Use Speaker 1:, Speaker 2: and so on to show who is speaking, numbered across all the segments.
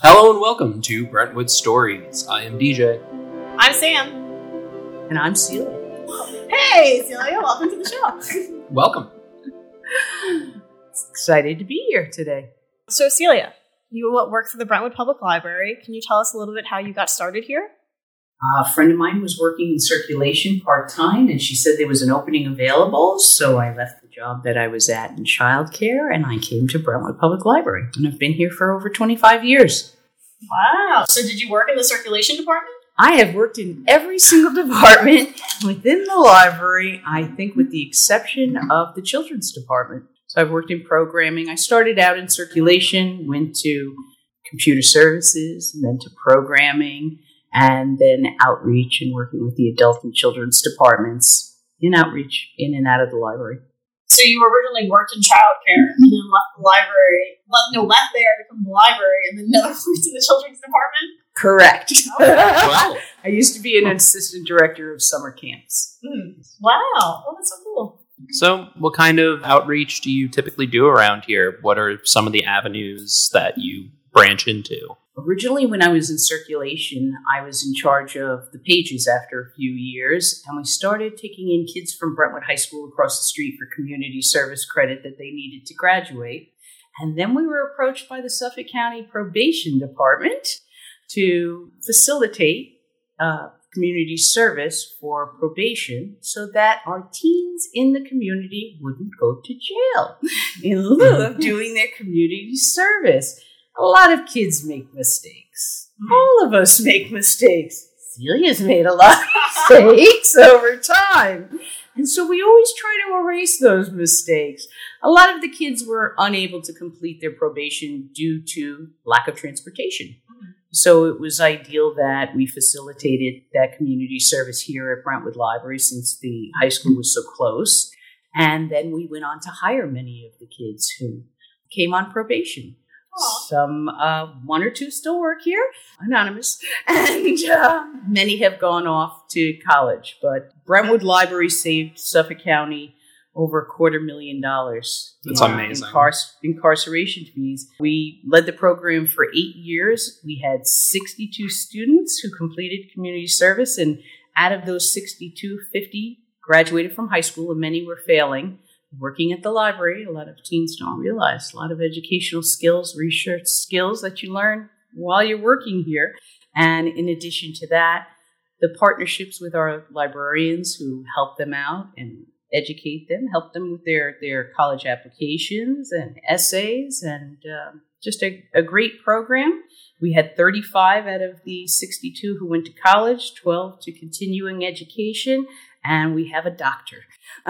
Speaker 1: Hello and welcome to Brentwood Stories. I am DJ.
Speaker 2: I'm Sam.
Speaker 3: And I'm Celia.
Speaker 2: Hey, Celia, welcome to the show.
Speaker 1: Welcome.
Speaker 3: Excited to be here today.
Speaker 2: So, Celia, you work for the Brentwood Public Library. Can you tell us a little bit how you got started here?
Speaker 3: Uh, a friend of mine was working in circulation part time, and she said there was an opening available. So I left the job that I was at in childcare, and I came to Brentwood Public Library. And I've been here for over 25 years.
Speaker 2: Wow. So, did you work in the circulation department?
Speaker 3: I have worked in every single department within the library, I think, with the exception of the children's department. So I've worked in programming. I started out in circulation, went to computer services, and then to programming, and then outreach and working with the adult and children's departments in outreach in and out of the library.
Speaker 2: So you originally worked in childcare and then left the library, left, no, left there to come to the library and then never worked in the children's department?
Speaker 3: Correct.
Speaker 1: Well,
Speaker 3: I used to be an assistant director of summer camps.
Speaker 2: Hmm. Wow. Oh, that's so cool.
Speaker 1: so what kind of outreach do you typically do around here? What are some of the avenues that you branch into?
Speaker 3: Originally, when I was in circulation, I was in charge of the pages after a few years, and we started taking in kids from Brentwood High School across the street for community service credit that they needed to graduate. And then we were approached by the Suffolk County Probation Department to facilitate uh, community service for probation so that our teens in the community wouldn't go to jail in lieu of doing their community service. A lot of kids make mistakes. All of us make mistakes. Celia's made a lot of mistakes over time. And so we always try to erase those mistakes. A lot of the kids were unable to complete their probation due to lack of transportation. Mm-hmm. So it was ideal that we facilitated that community service here at Brentwood Library since the high school was so close. And then we went on to hire many of the kids who came on probation. Some, uh, one or two still work here, anonymous, and uh, many have gone off to college. But Brentwood Library saved Suffolk County over a quarter million dollars.
Speaker 1: That's
Speaker 3: in
Speaker 1: amazing.
Speaker 3: incar- incarceration fees. We led the program for eight years. We had 62 students who completed community service, and out of those 62, 50 graduated from high school, and many were failing. Working at the library, a lot of teens don't realize a lot of educational skills, research skills that you learn while you're working here. And in addition to that, the partnerships with our librarians who help them out and educate them, help them with their, their college applications and essays, and um, just a, a great program. We had 35 out of the 62 who went to college, 12 to continuing education, and we have a doctor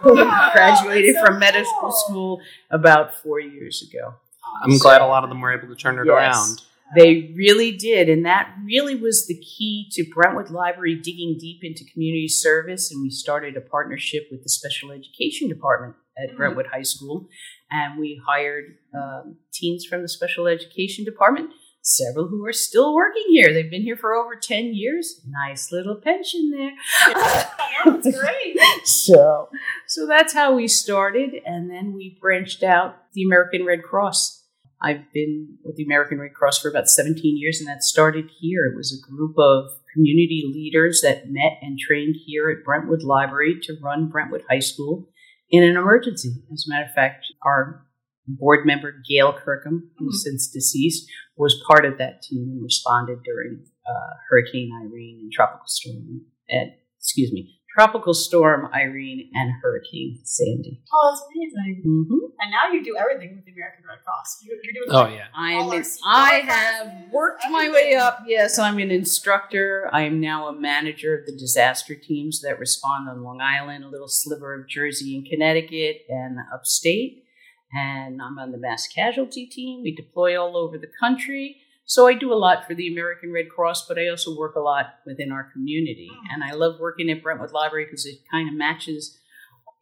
Speaker 3: who
Speaker 2: Wow,
Speaker 3: graduated
Speaker 2: so
Speaker 3: from medical
Speaker 2: cool.
Speaker 3: school about four years ago.
Speaker 1: I'm glad a lot of them were able to turn it
Speaker 3: Yes.
Speaker 1: around.
Speaker 3: They really did. And that really was the key to Brentwood Library digging deep into community service. And we started a partnership with the special education department at
Speaker 2: Mhm.
Speaker 3: Brentwood High School. And we hired um, teens from the special education department, several who are still working here. They've been here for over 10 years. Nice little pension there.
Speaker 2: That's great.
Speaker 3: so, so that's how we started. And then we branched out the American Red Cross. I've been with the American Red Cross for about 17 years, and that started here. It was a group of community leaders that met and trained here at Brentwood Library to run Brentwood High School in an emergency. As a matter of fact, our board member, Gail Kirkham, who's since deceased, was part of that team and responded during uh, Hurricane Irene and Tropical Storm, and, excuse me, Tropical Storm Irene and Hurricane Sandy.
Speaker 2: Oh, that's amazing.
Speaker 3: Mm-hmm.
Speaker 2: And now you do everything with the American Red Cross. You, you're doing
Speaker 1: Oh yeah.
Speaker 3: I am.
Speaker 2: our
Speaker 3: An, I have
Speaker 2: classes,
Speaker 3: worked my way up. Yes, I'm an instructor. I am now a manager of the disaster teams that respond on Long Island, a little sliver of Jersey and Connecticut, and upstate. And I'm on the mass casualty team. We deploy all over the country. So I do a lot for the American Red Cross, but I also work a lot within our community. Hmm. And I love working at Brentwood Library because it kind of matches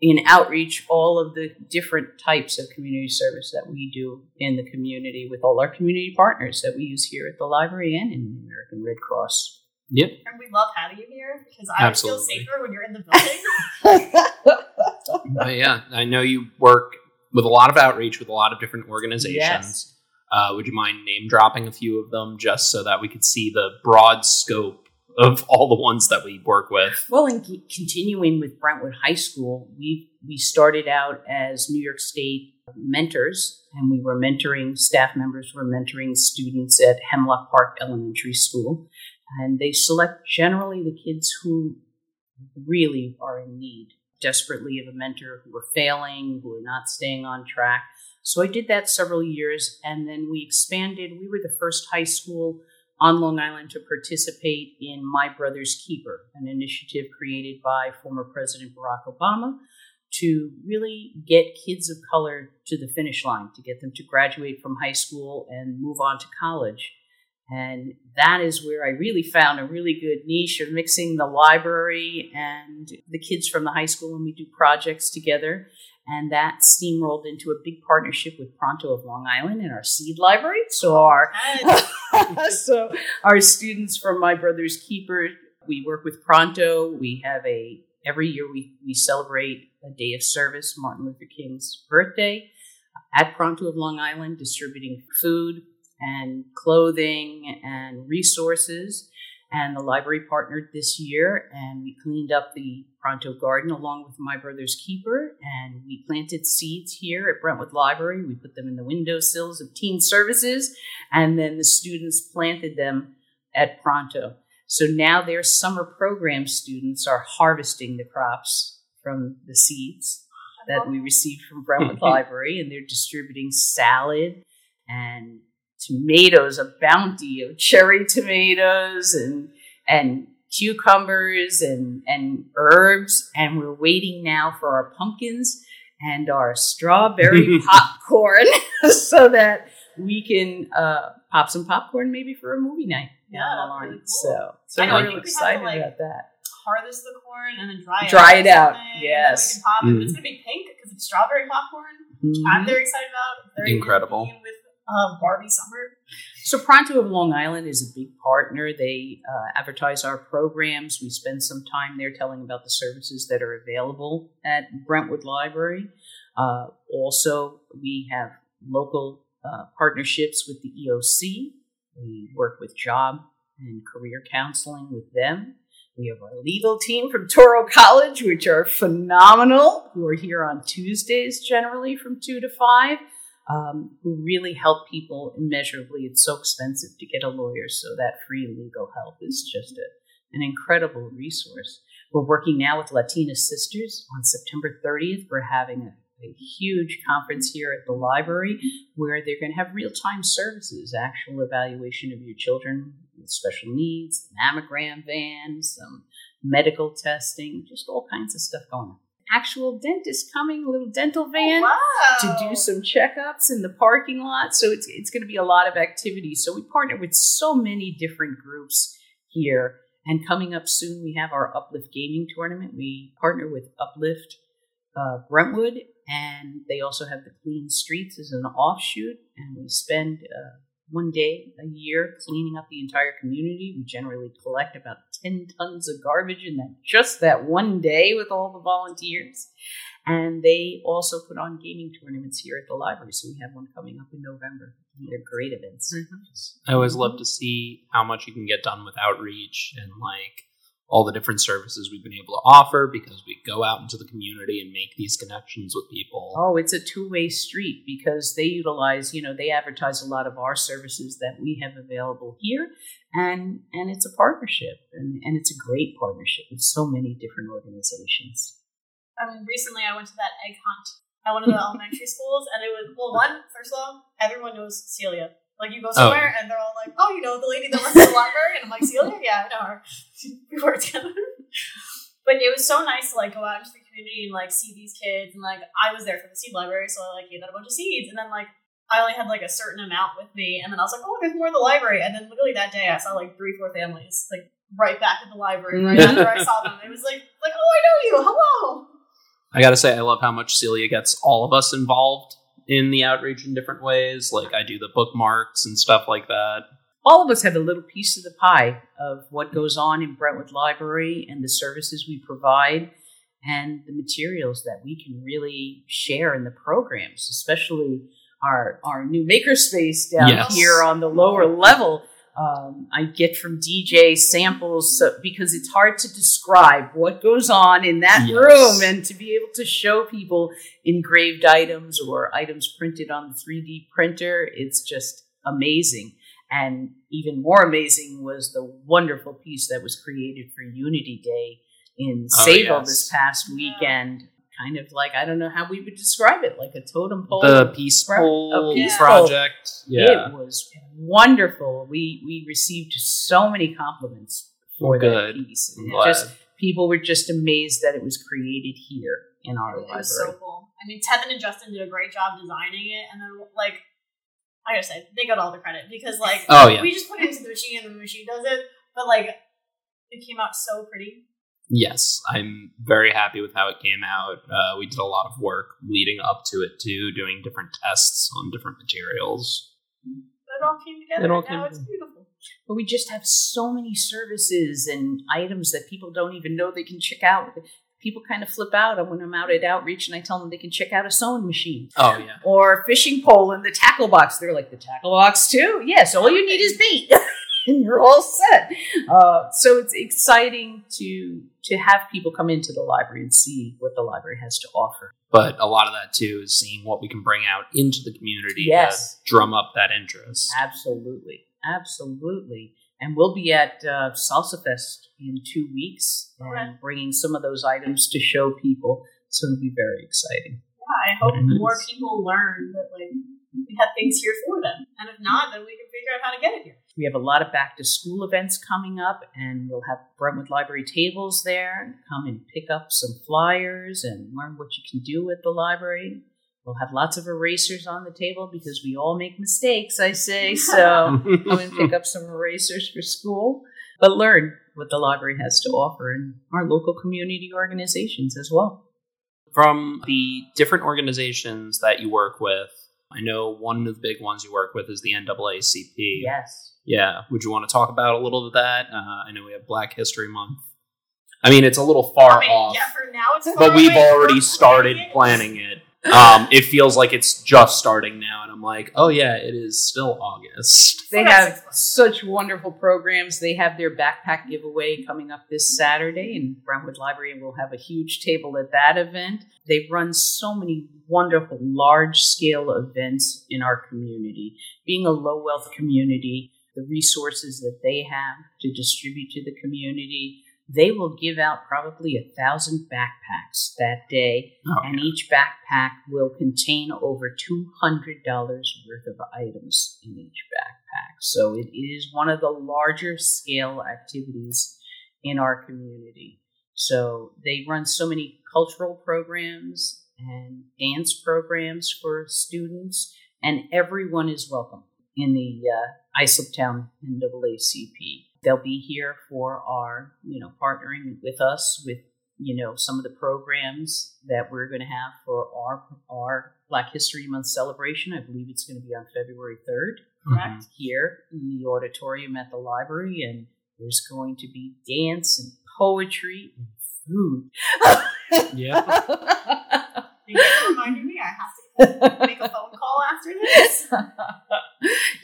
Speaker 3: in outreach all of the different types of community service that we do in the community with all our community partners that we use here at the library and in the American Red Cross.
Speaker 1: Yep.
Speaker 2: And we love having you here because I feel
Speaker 1: Absolutely.
Speaker 2: safer when you're in the building.
Speaker 1: But yeah, I know you work with a lot of outreach with a lot of different organizations.
Speaker 3: Yes.
Speaker 1: Uh, would you mind name dropping a few of them just so that we could see the broad scope of all the ones that we work with?
Speaker 3: Well, in c- continuing with Brentwood High School, we we started out as New York State mentors, and we were mentoring staff members were mentoring students at Hemlock Park Elementary School, and they select generally the kids who really are in need desperately of a mentor who were failing, who were not staying on track. So I did that several years, and then we expanded. We were the first high school on Long Island to participate in My Brother's Keeper, an initiative created by former President Barack Obama to really get kids of color to the finish line, to get them to graduate from high school and move on to college. And that is where I really found a really good niche of mixing the library and the kids from the high school, and we do projects together. And that steamrolled into a big partnership with Pronto of Long Island and our seed library. So oh, our so our students from My Brother's Keeper, we work with Pronto. We have a every year we, we celebrate a day of service, Martin Luther King's birthday, at Pronto of Long Island, distributing food, and clothing and resources. And the library partnered this year, and we cleaned up the Pronto Garden along with My Brother's Keeper, and we planted seeds here at Brentwood Library. We put them in the windowsills of teen services, and then the students planted them at Pronto. So now their summer program students are harvesting the crops from the seeds that we received from Brentwood Library, and they're distributing salad and tomatoes, a bounty of cherry tomatoes and and cucumbers and and herbs, and we're waiting now for our pumpkins and our strawberry popcorn so that we can uh, pop some popcorn maybe for a movie night.
Speaker 2: Yeah,
Speaker 3: down the
Speaker 2: that's
Speaker 3: line.
Speaker 2: really cool.
Speaker 3: So, so
Speaker 2: I know, I
Speaker 3: I'm
Speaker 2: think
Speaker 3: really
Speaker 2: to,
Speaker 3: excited
Speaker 2: like,
Speaker 3: about that.
Speaker 2: Harvest the corn and then dry it.
Speaker 3: Dry
Speaker 2: out
Speaker 3: it out,
Speaker 2: something, and then
Speaker 3: yes.
Speaker 2: we pop it.
Speaker 1: Mhm.
Speaker 2: It's gonna be pink because it's strawberry popcorn. I'm
Speaker 3: Mhm.
Speaker 2: very excited about. Very
Speaker 1: Incredible.
Speaker 2: With uh, Barbie summer.
Speaker 3: So Pronto of Long Island is a big partner. They uh, advertise our programs. We spend some time there telling about the services that are available at Brentwood Library. Uh, also, we have local uh, partnerships with the EOC. We work with job and career counseling with them. We have our legal team from Touro College, which are phenomenal, who are here on Tuesdays generally from 2 to 5 um, who really help people immeasurably. It's so expensive to get a lawyer, so that free legal help is just a, an incredible resource. We're working now with Latina Sisters on September 30th. We're having a, a huge conference here at the library where they're going to have real time services, actual evaluation of your children with special needs, mammogram van, some medical testing, just all kinds of stuff going on. Actual dentist coming, a little dental van
Speaker 2: wow.
Speaker 3: to do some checkups in the parking lot. So it's it's going to be a lot of activity. So we partner with so many different groups here. And coming up soon, we have our Uplift Gaming Tournament. We partner with Uplift uh, Brentwood, and they also have the Clean Streets as an offshoot. And we spend uh, one day a year cleaning up the entire community. We generally collect about 10 tons of garbage in that just that one day with all the volunteers. And they also put on gaming tournaments here at the library. So we have one coming up in November. They're great events. Mm-hmm.
Speaker 1: I always love to see how much you can get done with outreach and like all the different services we've been able to offer because we go out into the community and make these connections with people.
Speaker 3: Oh, it's a two way street because they utilize, you know, they advertise a lot of our services that we have available here. And and it's a partnership and, and it's a great partnership with so many different organizations.
Speaker 2: I mean, recently I went to that egg hunt at one of the elementary schools, and it was well, one first of all, everyone knows Celia. Like you go somewhere, and they're all like, "Oh, you know the lady that works at the library," and I'm like, "Celia, yeah, I know her. we work together." But it was so nice to like go out into the community and like see these kids, and like I was there for the seed library, so I like gave out a bunch of seeds, and then like I only had like a certain amount with me, and then I was like, "Oh, there's more in the library," and then literally that day I saw like three, four families like right back at the library right
Speaker 3: Mhm.
Speaker 2: after I saw them. It was like, like, oh, I know you. Hello.
Speaker 1: I gotta say, I love how much Celia gets all of us involved in the outreach in different ways. Like I do the bookmarks and stuff like that.
Speaker 3: all of us have a little piece of the pie of what goes on in Brentwood Library and the services we provide and the materials that we can really share in the programs, especially our our new makerspace down
Speaker 1: Yes.
Speaker 3: here on the lower level. Um, I get from DJ samples so, because it's hard to describe what goes on in that
Speaker 1: Yes.
Speaker 3: room, and to be able to show people engraved items or items printed on the 3D printer, it's just amazing. And even more amazing was the wonderful piece that was created for Unity Day in
Speaker 1: Oh,
Speaker 3: Sable
Speaker 1: yes.
Speaker 3: this past weekend. Kind of like I don't know how we would describe it, like a totem pole.
Speaker 1: the peace
Speaker 3: A
Speaker 1: pole
Speaker 3: peace
Speaker 1: project. Yeah.
Speaker 3: It was wonderful. We we received so many compliments for
Speaker 1: Well,
Speaker 3: that piece.
Speaker 1: I'm
Speaker 3: And
Speaker 1: glad.
Speaker 3: just people were just amazed that it was created here in our
Speaker 2: It
Speaker 3: library.
Speaker 2: was so cool. I mean, Tevin and Justin did a great job designing it, and then like I gotta say, they got all the credit because like
Speaker 1: oh yeah.
Speaker 2: we just put it into the machine and the machine does it, but like it came out so pretty.
Speaker 1: Yes, I'm very happy with how it came out. Uh, we did a lot of work leading up to it too, doing different tests on different materials.
Speaker 2: It all came together.
Speaker 1: It all came
Speaker 2: now it's beautiful.
Speaker 3: But we just have so many services and items that people don't even know they can check out. People kind of flip out when I'm out at outreach and I tell them they can check out a sewing machine
Speaker 1: Oh yeah.
Speaker 3: or fishing pole in the tackle box. They're like, the tackle box too? Yes, all you need is bait. and you're all set. Uh, so it's exciting to to have people come into the library and see what the library has to offer.
Speaker 1: But a lot of that too is seeing what we can bring out into the community
Speaker 3: Yes.
Speaker 1: to drum up that interest.
Speaker 3: Absolutely, absolutely. And we'll be at uh, Salsa Fest in two weeks and
Speaker 2: Okay.
Speaker 3: bringing some of those items to show people. So it'll be very exciting.
Speaker 2: Yeah, I hope
Speaker 1: Very nice.
Speaker 2: more people learn that like we have things here for them, and if not, then we can figure out how to get it here.
Speaker 3: We have a lot of back to school events coming up, and we'll have Brentwood Library tables there. Come and pick up some flyers and learn what you can do at the library. We'll have lots of erasers on the table because we all make mistakes, I say. So come and pick up some erasers for school, but learn what the library has to offer and our local community organizations as well.
Speaker 1: From the different organizations that you work with, I know one of the big ones you work with is the NAACP.
Speaker 3: Yes.
Speaker 1: Yeah. Would you want to talk about a little of that? Uh, I know we have Black History Month. I mean, it's a little far
Speaker 2: I mean,
Speaker 1: off,
Speaker 2: yeah, for now it's.
Speaker 1: but we've
Speaker 2: away.
Speaker 1: already
Speaker 2: We're
Speaker 1: started
Speaker 2: it.
Speaker 1: planning it. Um, it feels like it's just starting now, and I'm like, oh yeah, it is still August.
Speaker 3: They
Speaker 2: Okay,
Speaker 3: have such wonderful programs. They have their backpack giveaway coming up this Saturday, and Brentwood Library and we'll have a huge table at that event. They run so many wonderful large scale events in our community. Being a low wealth community, the resources that they have to distribute to the community, they will give out probably a thousand backpacks that day
Speaker 1: Oh,
Speaker 3: and each backpack will contain over $200 worth of items in each backpack. So it is one of the larger scale activities in our community. So they run so many cultural programs and dance programs for students, and everyone is welcome in the uh, Islip Town NAACP. They'll be here for our, you know, partnering with us with you know some of the programs that we're going to have for our our Black History Month celebration. I believe it's going to be on February third
Speaker 2: Correct.
Speaker 3: here in the auditorium at the library, and there's going to be dance and poetry and food.
Speaker 1: Yeah.
Speaker 2: Thank you for reminding me. I have to make a phone call after this.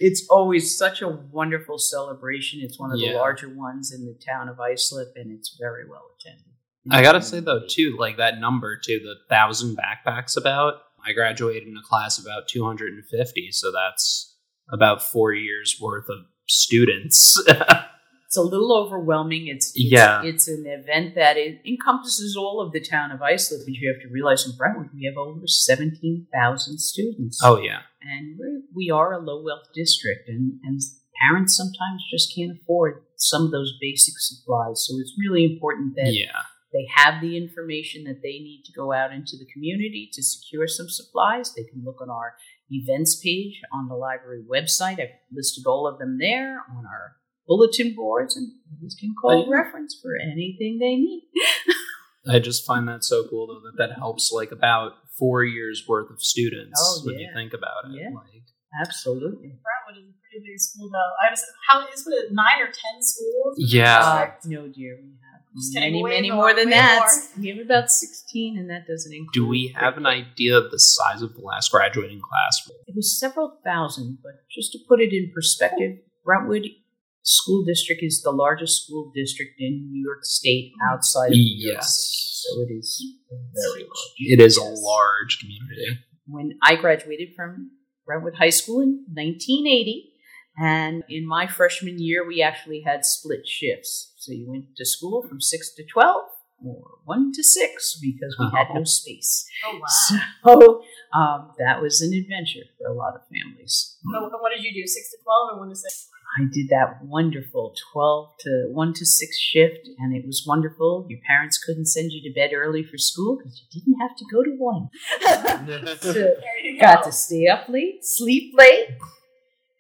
Speaker 3: It's always such a wonderful celebration. It's one of the larger ones in the town of Islip, and it's very well attended.
Speaker 1: I gotta say though, too, like that number too, the thousand backpacks about. I graduated in a class about 250, so that's about four years worth of students.
Speaker 3: It's a little overwhelming. It's, it's
Speaker 1: Yeah.
Speaker 3: It's an event that it encompasses all of the town of Islip, but you have to realize in Brentwood we have over seventeen thousand students.
Speaker 1: oh yeah,
Speaker 3: and we're, we are a low wealth district, and and parents sometimes just can't afford some of those basic supplies. So it's really important that
Speaker 1: yeah,
Speaker 3: they have the information that they need to go out into the community to secure some supplies. They can look on our events page on the library website. I've listed all of them there on our bulletin boards, and you can call
Speaker 1: yeah.
Speaker 3: reference for anything they need.
Speaker 1: I just find that so cool though that that helps like about four years worth of students
Speaker 3: Oh,
Speaker 1: when you think about it.
Speaker 3: Yeah.
Speaker 1: Like,
Speaker 3: Absolutely.
Speaker 2: Brentwood is a pretty big school, though. I was how is it nine or ten schools?
Speaker 1: yeah,
Speaker 3: Uh, no, dear, we have
Speaker 2: Just
Speaker 3: many, many
Speaker 2: more,
Speaker 3: more than that.
Speaker 2: more.
Speaker 3: We have about 16, and that doesn't include.
Speaker 1: Do we have an idea of the size of the last graduating class?
Speaker 3: It was several thousand, but just to put it in perspective, Brentwood School District is the largest school district in New York State outside of New York
Speaker 1: Yes.
Speaker 3: City. So it is very large.
Speaker 1: It is a large community.
Speaker 3: When I graduated from Brentwood High School in 1980, and in my freshman year, we actually had split shifts. So you went to school from 6 to 12 or 1 to 6 because we had no space.
Speaker 2: Oh wow.
Speaker 3: So um, that was an adventure for a lot of families.
Speaker 2: So, what did you do? Six to twelve or one to six?
Speaker 3: I did that wonderful 12 to 1 to 6 shift, and it was wonderful. Your parents couldn't send you to bed early for school because you didn't have to go to one. so
Speaker 2: There you
Speaker 3: got
Speaker 2: go.
Speaker 3: to stay up late, sleep late,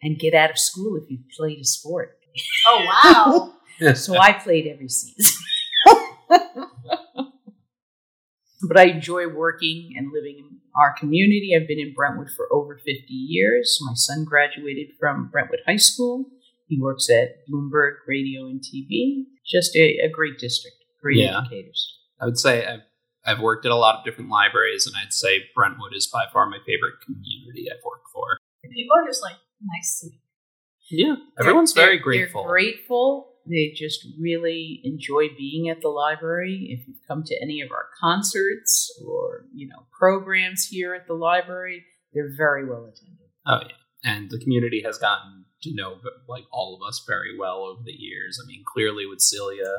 Speaker 3: and get out of school if you played a sport.
Speaker 2: Oh wow.
Speaker 3: So I played every season. but I enjoy working and living in our community. I've been in Brentwood for over 50 years. My son graduated from Brentwood High School. He works at Bloomberg Radio and TV. Just a, a great district, great
Speaker 1: Yeah.
Speaker 3: educators.
Speaker 1: I would say I've, I've worked at a lot of different libraries, and I'd say Brentwood is by far my favorite community I've worked for.
Speaker 2: People are just like nice to me.
Speaker 1: Yeah, everyone's
Speaker 3: They're-
Speaker 1: very
Speaker 3: they're-
Speaker 1: grateful.
Speaker 3: They're grateful. They just really enjoy being at the library. If you've come to any of our concerts or you know programs here at the library, they're very well attended.
Speaker 1: Oh yeah, and the community has gotten to know like all of us very well over the years. I mean, clearly with Celia,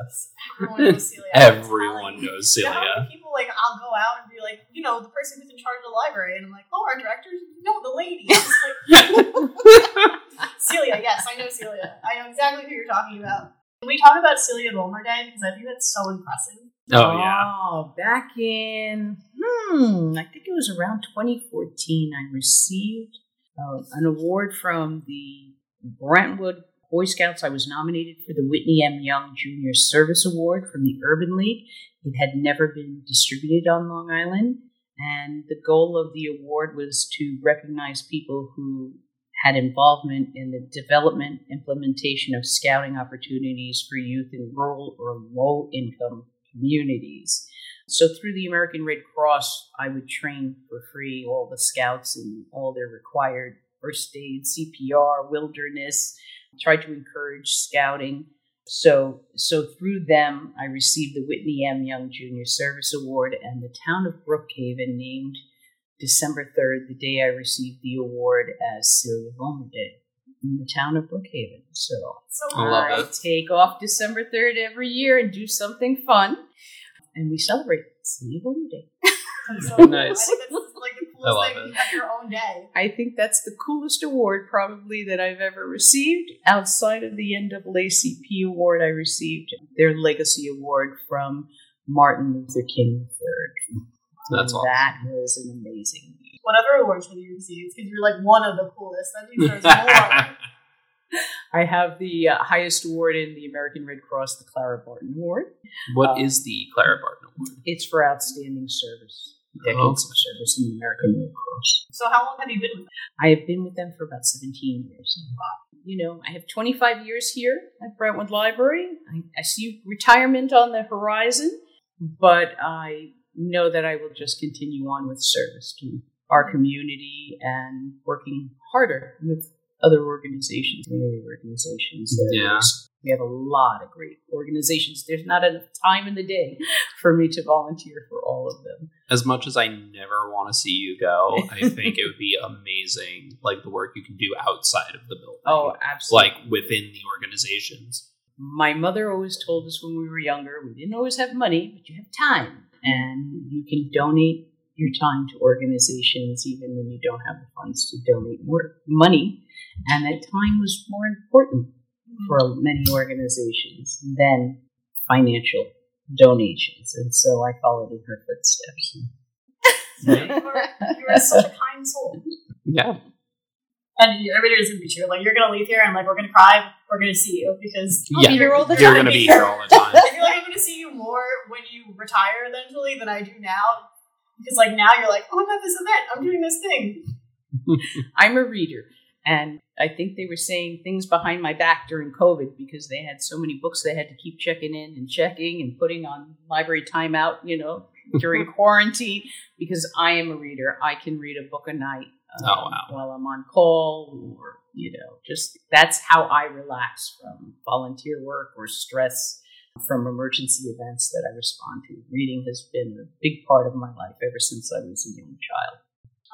Speaker 2: Everyone knows Celia.
Speaker 1: everyone
Speaker 2: I'm telling you.
Speaker 1: knows
Speaker 2: You know how
Speaker 1: Celia.
Speaker 2: many people like I'll go out and be like, you know, the person who's in charge of the library, and I'm like, oh, our director, no, the lady. Like, Celia, yes, I know Celia. I know exactly who you're talking about. Can we talk about Celia Vollmer Day because I think that's so impressive.
Speaker 1: Oh yeah,
Speaker 3: Oh, back in hmm, I think it was around 2014, I received uh, an award from the Brentwood Boy Scouts. I was nominated for the Whitney M. Young Junior Service Award from the Urban League. It had never been distributed on Long Island, and the goal of the award was to recognize people who had involvement in the development implementation of scouting opportunities for youth in rural or low income communities. So through the American Red Cross, I would train for free all the scouts and all their required first aid, CPR, wilderness, try to encourage scouting. So, so through them, I received the Whitney M. Young Junior Service Award, and the town of Brookhaven named December 3rd, the day I received the award, as Celia Vollmer Day in the town of Brookhaven. So
Speaker 2: So
Speaker 1: I love
Speaker 3: I
Speaker 1: it.
Speaker 3: take off December 3rd every year and do something fun, and we celebrate Celia Vollmer Day.
Speaker 2: That's so
Speaker 1: Nice.
Speaker 2: I think that's like the
Speaker 1: love
Speaker 2: coolest thing.
Speaker 1: it.
Speaker 2: You have your own day.
Speaker 3: I think that's the coolest award probably that I've ever received. Outside of the NAACP award, I received their Legacy Award from Martin Luther King III.
Speaker 1: That's
Speaker 3: And
Speaker 1: awesome.
Speaker 3: That was an amazing year.
Speaker 2: What other awards have you received? Because you're like one of the coolest. That means there's more.
Speaker 3: I have the uh, highest award in the American Red Cross, the Clara Barton Award.
Speaker 1: What
Speaker 3: Um,
Speaker 1: is the Clara Barton Award?
Speaker 3: It's for outstanding service, decades
Speaker 1: Oh.
Speaker 3: of service in the American Red Cross.
Speaker 2: so how long have you been with them?
Speaker 3: I have been with them for about 17 years. You know, I have 25 years here at Brentwood Library. I, I see retirement on the horizon, but I know that I will just continue on with service to our community and working harder with other organizations, community organizations. that are
Speaker 1: Yeah.
Speaker 3: We have a lot of great organizations. There's not enough time in the day for me to volunteer for all of them.
Speaker 1: As much as I never want to see you go, I think it would be amazing, like the work you can do outside of the building.
Speaker 3: Oh, absolutely.
Speaker 1: like within the organizations.
Speaker 3: my mother always told us when we were younger we didn't always have money but you have time and you can donate your time to organizations even when you don't have the funds to donate more money and that time was more important for many organizations than financial donations and so i followed in her footsteps
Speaker 2: You are, you are such a kind soul.
Speaker 1: Yeah.
Speaker 2: And you- everybody doesn't be true. Like you're gonna leave here and like we're gonna cry. We're gonna see you because
Speaker 1: Yeah.
Speaker 3: here all the
Speaker 1: You're going to be here all the time.
Speaker 2: I feel like I'm gonna see you more when you retire eventually than I do now. Because like now you're like, oh, I'm at this event. I'm doing this thing.
Speaker 3: I'm a reader, And I think they were saying things behind my back during COVID because they had so many books they had to keep checking in and checking and putting on library timeout, you know, during quarantine. Because I am a reader, I can read a book a night um,
Speaker 1: Oh, wow.
Speaker 3: while I'm on call, or you know, just that's how I relax from volunteer work or stress from emergency events that I respond to. Reading has been a big part of my life ever since I was a young child.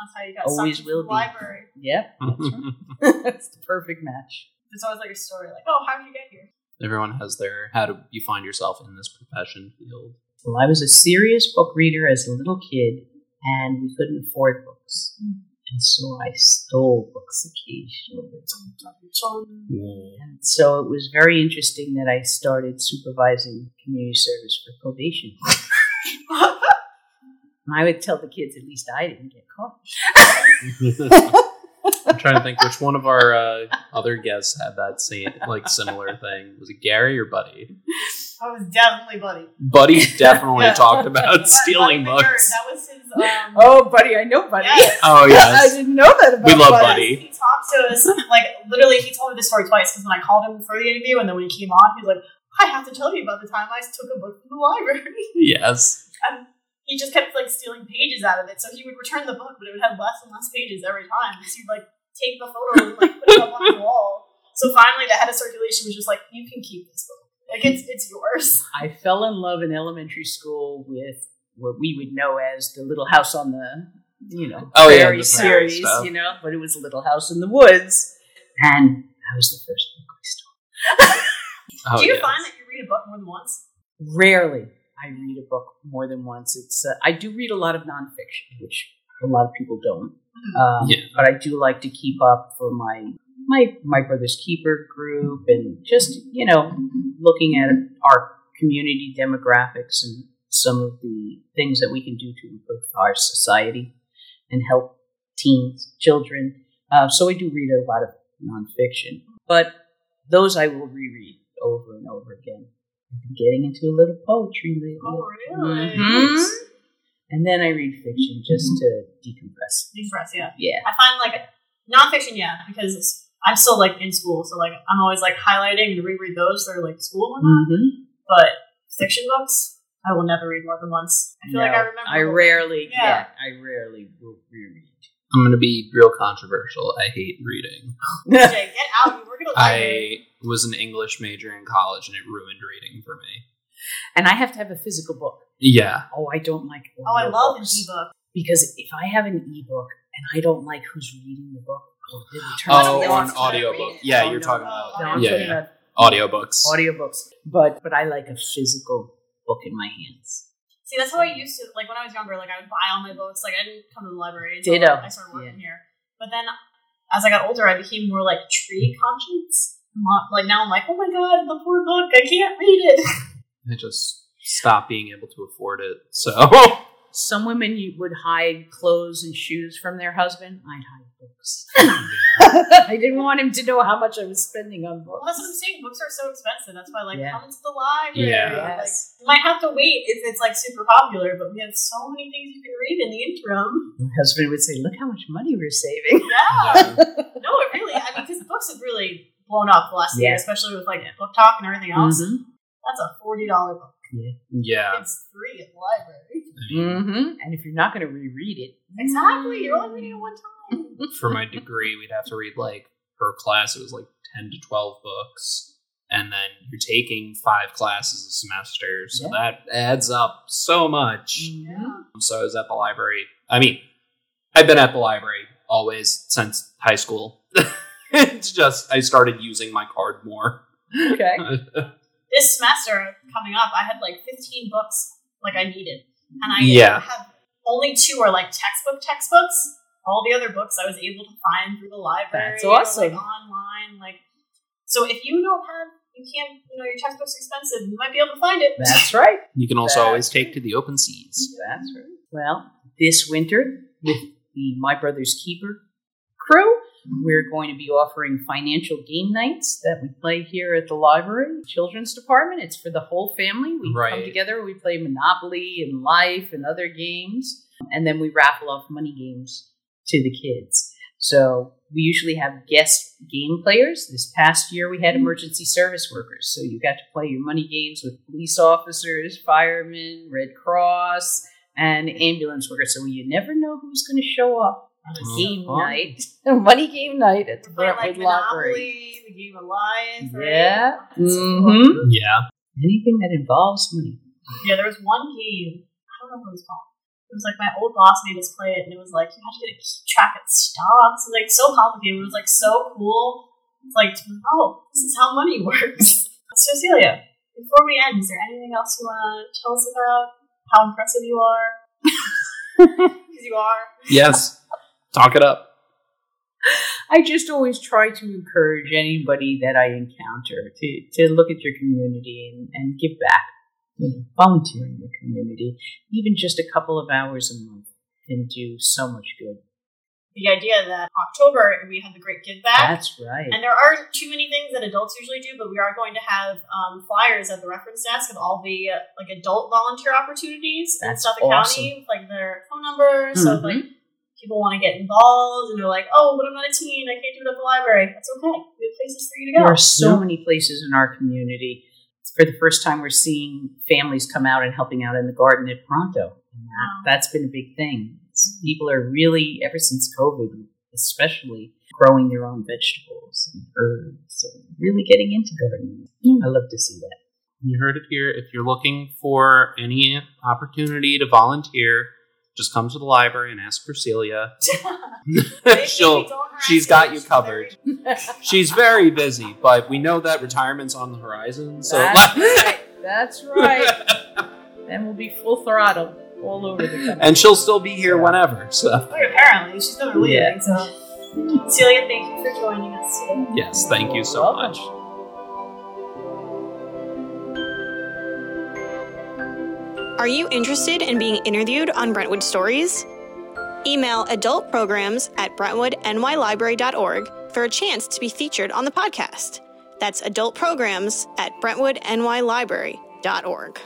Speaker 2: That's how you got
Speaker 3: Always
Speaker 2: sucked
Speaker 3: will
Speaker 2: into the
Speaker 3: be.
Speaker 2: library.
Speaker 3: Yep, that's right. that's the perfect match.
Speaker 2: There's always like a story like, oh, how did you get here?
Speaker 1: Everyone has their how do you find yourself in this profession field?
Speaker 3: Well, I was a serious book reader as a little kid, and we couldn't afford books. Hmm. And so I stole books occasionally. And so it was very interesting that I started supervising community service for probation. And I would tell the kids, at least I didn't get caught.
Speaker 1: I'm trying to think which one of our uh, other guests had that same like similar thing. Was it Gary or Buddy?
Speaker 2: I was definitely Buddy.
Speaker 1: Buddy definitely
Speaker 2: Yeah.
Speaker 1: talked about stealing
Speaker 2: Buddy McGirt,
Speaker 1: books.
Speaker 2: That was his. Um,
Speaker 3: Oh, buddy, I know buddy.
Speaker 2: Yes.
Speaker 1: Oh yes, I
Speaker 3: didn't know that about Buddy.
Speaker 1: We love
Speaker 3: Buddy.
Speaker 1: Buddy.
Speaker 2: He talked to us like literally. He told me this story twice because when I called him for the interview, and then when he came on, he was like, "I have to tell you about the time I took a book from the library."
Speaker 1: yes.
Speaker 2: He just kept like stealing pages out of it, so he would return the book, but it would have less and less pages every time. So he'd like take the photo and like put it up on the wall. So finally, the head of circulation was just like, "You can keep this book. Like it's it's yours."
Speaker 3: I fell in love in elementary school with what we would know as the Little House on the, you know,
Speaker 1: Oh, yeah,
Speaker 3: prairie
Speaker 1: the
Speaker 3: series,
Speaker 1: stuff.
Speaker 3: you know, but it was a Little House in the Woods, and that was the first book I stole.
Speaker 1: Oh,
Speaker 2: Do you
Speaker 1: yes.
Speaker 2: find that you read a book more than once?
Speaker 3: Rarely I read a book more than once. It's uh, I do read a lot of nonfiction, which a lot of people don't. Um,
Speaker 1: Yeah.
Speaker 3: But I do like to keep up for my my my brother's keeper group and just you know looking at our community demographics and some of the things that we can do to improve our society and help teens, children. Uh, so I do read a lot of nonfiction, but those I will reread over and over again. I've been getting into a little poetry lately.
Speaker 2: Oh, really?
Speaker 3: Mhm. And then I read fiction just to decompress.
Speaker 2: Express, yeah.
Speaker 3: Yeah.
Speaker 2: I find like nonfiction, yeah, because I'm still like in school, so like I'm always like highlighting to reread those that are like school and.
Speaker 3: Mm-hmm.
Speaker 2: But fiction books, I will never read more than once. I feel like I remember.
Speaker 3: I rarely,
Speaker 2: Yeah.
Speaker 3: yeah. I rarely will reread.
Speaker 1: I'm gonna be real controversial. I hate reading.
Speaker 2: Jay, get out! You work at a library.
Speaker 1: I was an English major in college, and it ruined reading for me.
Speaker 3: and I have to have a physical book.
Speaker 1: Yeah,
Speaker 3: Oh, I don't like.
Speaker 2: Oh, I love an
Speaker 3: audiobooks.
Speaker 2: ebook.
Speaker 3: because if I have an ebook and I don't like who's reading the book, oh, it really turns
Speaker 1: Oh,
Speaker 3: me
Speaker 2: or an
Speaker 1: audiobook. Yeah,
Speaker 3: Oh,
Speaker 1: you're
Speaker 3: no,
Speaker 1: talking
Speaker 2: about-
Speaker 3: No, I'm
Speaker 1: Yeah,
Speaker 3: talking
Speaker 1: yeah.
Speaker 3: about
Speaker 1: audiobooks.
Speaker 3: audiobooks. But but I like a physical book in my hands.
Speaker 2: See, that's how I used to. Like when I was younger, like I would buy all my books. Like I didn't come to the library until
Speaker 3: Ditto.
Speaker 2: I started working here. But then, as I got older, I became more like tree conscious. Like now, I'm like, oh my god, the poor book! I can't read it.
Speaker 1: I just stopped being able to afford it. So
Speaker 3: Some women you would hide clothes and shoes from their husband. I'd hide books. I didn't want him to know how much I was spending on
Speaker 2: Well,
Speaker 3: books.
Speaker 2: that's what I'm saying. Books are so expensive. That's why, like,
Speaker 3: Yeah.
Speaker 2: come to the library.
Speaker 1: Yeah.
Speaker 2: Like,
Speaker 3: Yes.
Speaker 2: you might have to wait if it's like super popular, but we have so many things you can read in the interim.
Speaker 3: My husband would say, "Look how much money we're saving."
Speaker 2: Yeah.
Speaker 1: yeah.
Speaker 2: no, it really. I mean, because books have really blown up the last year, especially with like BookTok and everything else.
Speaker 3: Mhm.
Speaker 2: That's a forty dollar book.
Speaker 1: yeah.
Speaker 2: It's free at the library.
Speaker 1: I mean,
Speaker 3: Mm-hmm. And if you're not going to reread it,
Speaker 2: Exactly. You're only reading it one time.
Speaker 1: for my degree, we'd have to read like per class. It was like ten to twelve books, and then you're taking five classes a semester, so that adds up so much.
Speaker 2: Yeah.
Speaker 1: So I was at the library. I mean, I've been at the library always since high school. it's just I started using my card more.
Speaker 3: okay.
Speaker 2: This semester coming up, I had like fifteen books like I needed, and I
Speaker 1: Yeah.
Speaker 2: have only two are like textbook textbooks. All the other books I was able to find through the library.
Speaker 3: That's
Speaker 2: or,
Speaker 3: awesome.
Speaker 2: like online, like so. If you don't have, you can't. You know, your textbook's expensive. You might be able to find it.
Speaker 3: That's right.
Speaker 1: you can also
Speaker 3: That's
Speaker 1: always take to the open seas.
Speaker 3: That's right. Well, this winter with the My Brother's Keeper crew, we're going to be offering financial game nights that we play here at the library, children's department. It's for the whole family. We come together, we play Monopoly and Life and other games, and then we raffle off money games to the kids. So we usually have guest game players. This past year, we had mm-hmm. emergency service workers. So you got to play your money games with police officers, firemen, Red Cross, and ambulance workers. So you never know who's going to show up on a game
Speaker 1: fun.
Speaker 3: night, money game night at the
Speaker 2: Play like
Speaker 3: Brentwood Library.
Speaker 2: Monopoly, the game Alliance. Right?
Speaker 3: Yeah.
Speaker 2: That's so cool.
Speaker 3: hmm
Speaker 1: Yeah.
Speaker 3: Anything that involves money.
Speaker 2: Yeah, there was one game. I don't know what it was called. It was like my old boss made us play it, and it was like you had to get keep track of stocks. It was like so complicated. It was like so cool. It's like, oh, this is how money works. So, Celia, before we end, is there anything else you want to tell us about? How impressive you are? Because you are.
Speaker 1: Yes. Talk it up.
Speaker 3: I just always try to encourage anybody that I encounter to, to look at your community and, and give back. You know, volunteer in your community, even just a couple of hours a month, can do so much good.
Speaker 2: The idea that October we had the Great Give Back.
Speaker 3: That's right.
Speaker 2: And there aren't too many things that adults usually do, but we are going to have um, flyers at the reference desk of all the uh, like adult volunteer opportunities in
Speaker 3: That's
Speaker 2: Suffolk
Speaker 3: awesome.
Speaker 2: County, like their phone numbers. So if,
Speaker 3: Mhm.
Speaker 2: like people want to get involved and they're like, "Oh, but I'm not a teen. I can't do it at the library." That's okay. We have places for you to go.
Speaker 3: There are so
Speaker 1: Yeah.
Speaker 3: many places in our community. For the first time, we're seeing families come out and helping out in the garden at Pronto. And that,
Speaker 2: Wow.
Speaker 3: that's been a big thing. It's- People are really, ever since COVID, especially growing their own vegetables and herbs and really getting into gardening. Hmm. I love to see that.
Speaker 1: You heard it here. If you're looking for any opportunity to volunteer, just come to the library and ask for Celia. She'll,
Speaker 2: we don't harass
Speaker 1: she's got you covered. She's very busy, but we know that retirement's on the horizon. So
Speaker 3: That's right. That's right. Then we'll be full throttle all over the country.
Speaker 1: and she'll still be here whenever. So oh,
Speaker 2: Very apparently, she's never leaving.
Speaker 3: Yeah.
Speaker 2: So, Celia, thank you for joining us today.
Speaker 1: yes, thank you so much.
Speaker 4: Are you interested in being interviewed on Brentwood Stories? Email adultprograms at brentwoodnylibrary.org for a chance to be featured on the podcast. That's adultprograms at brentwoodnylibrary.org.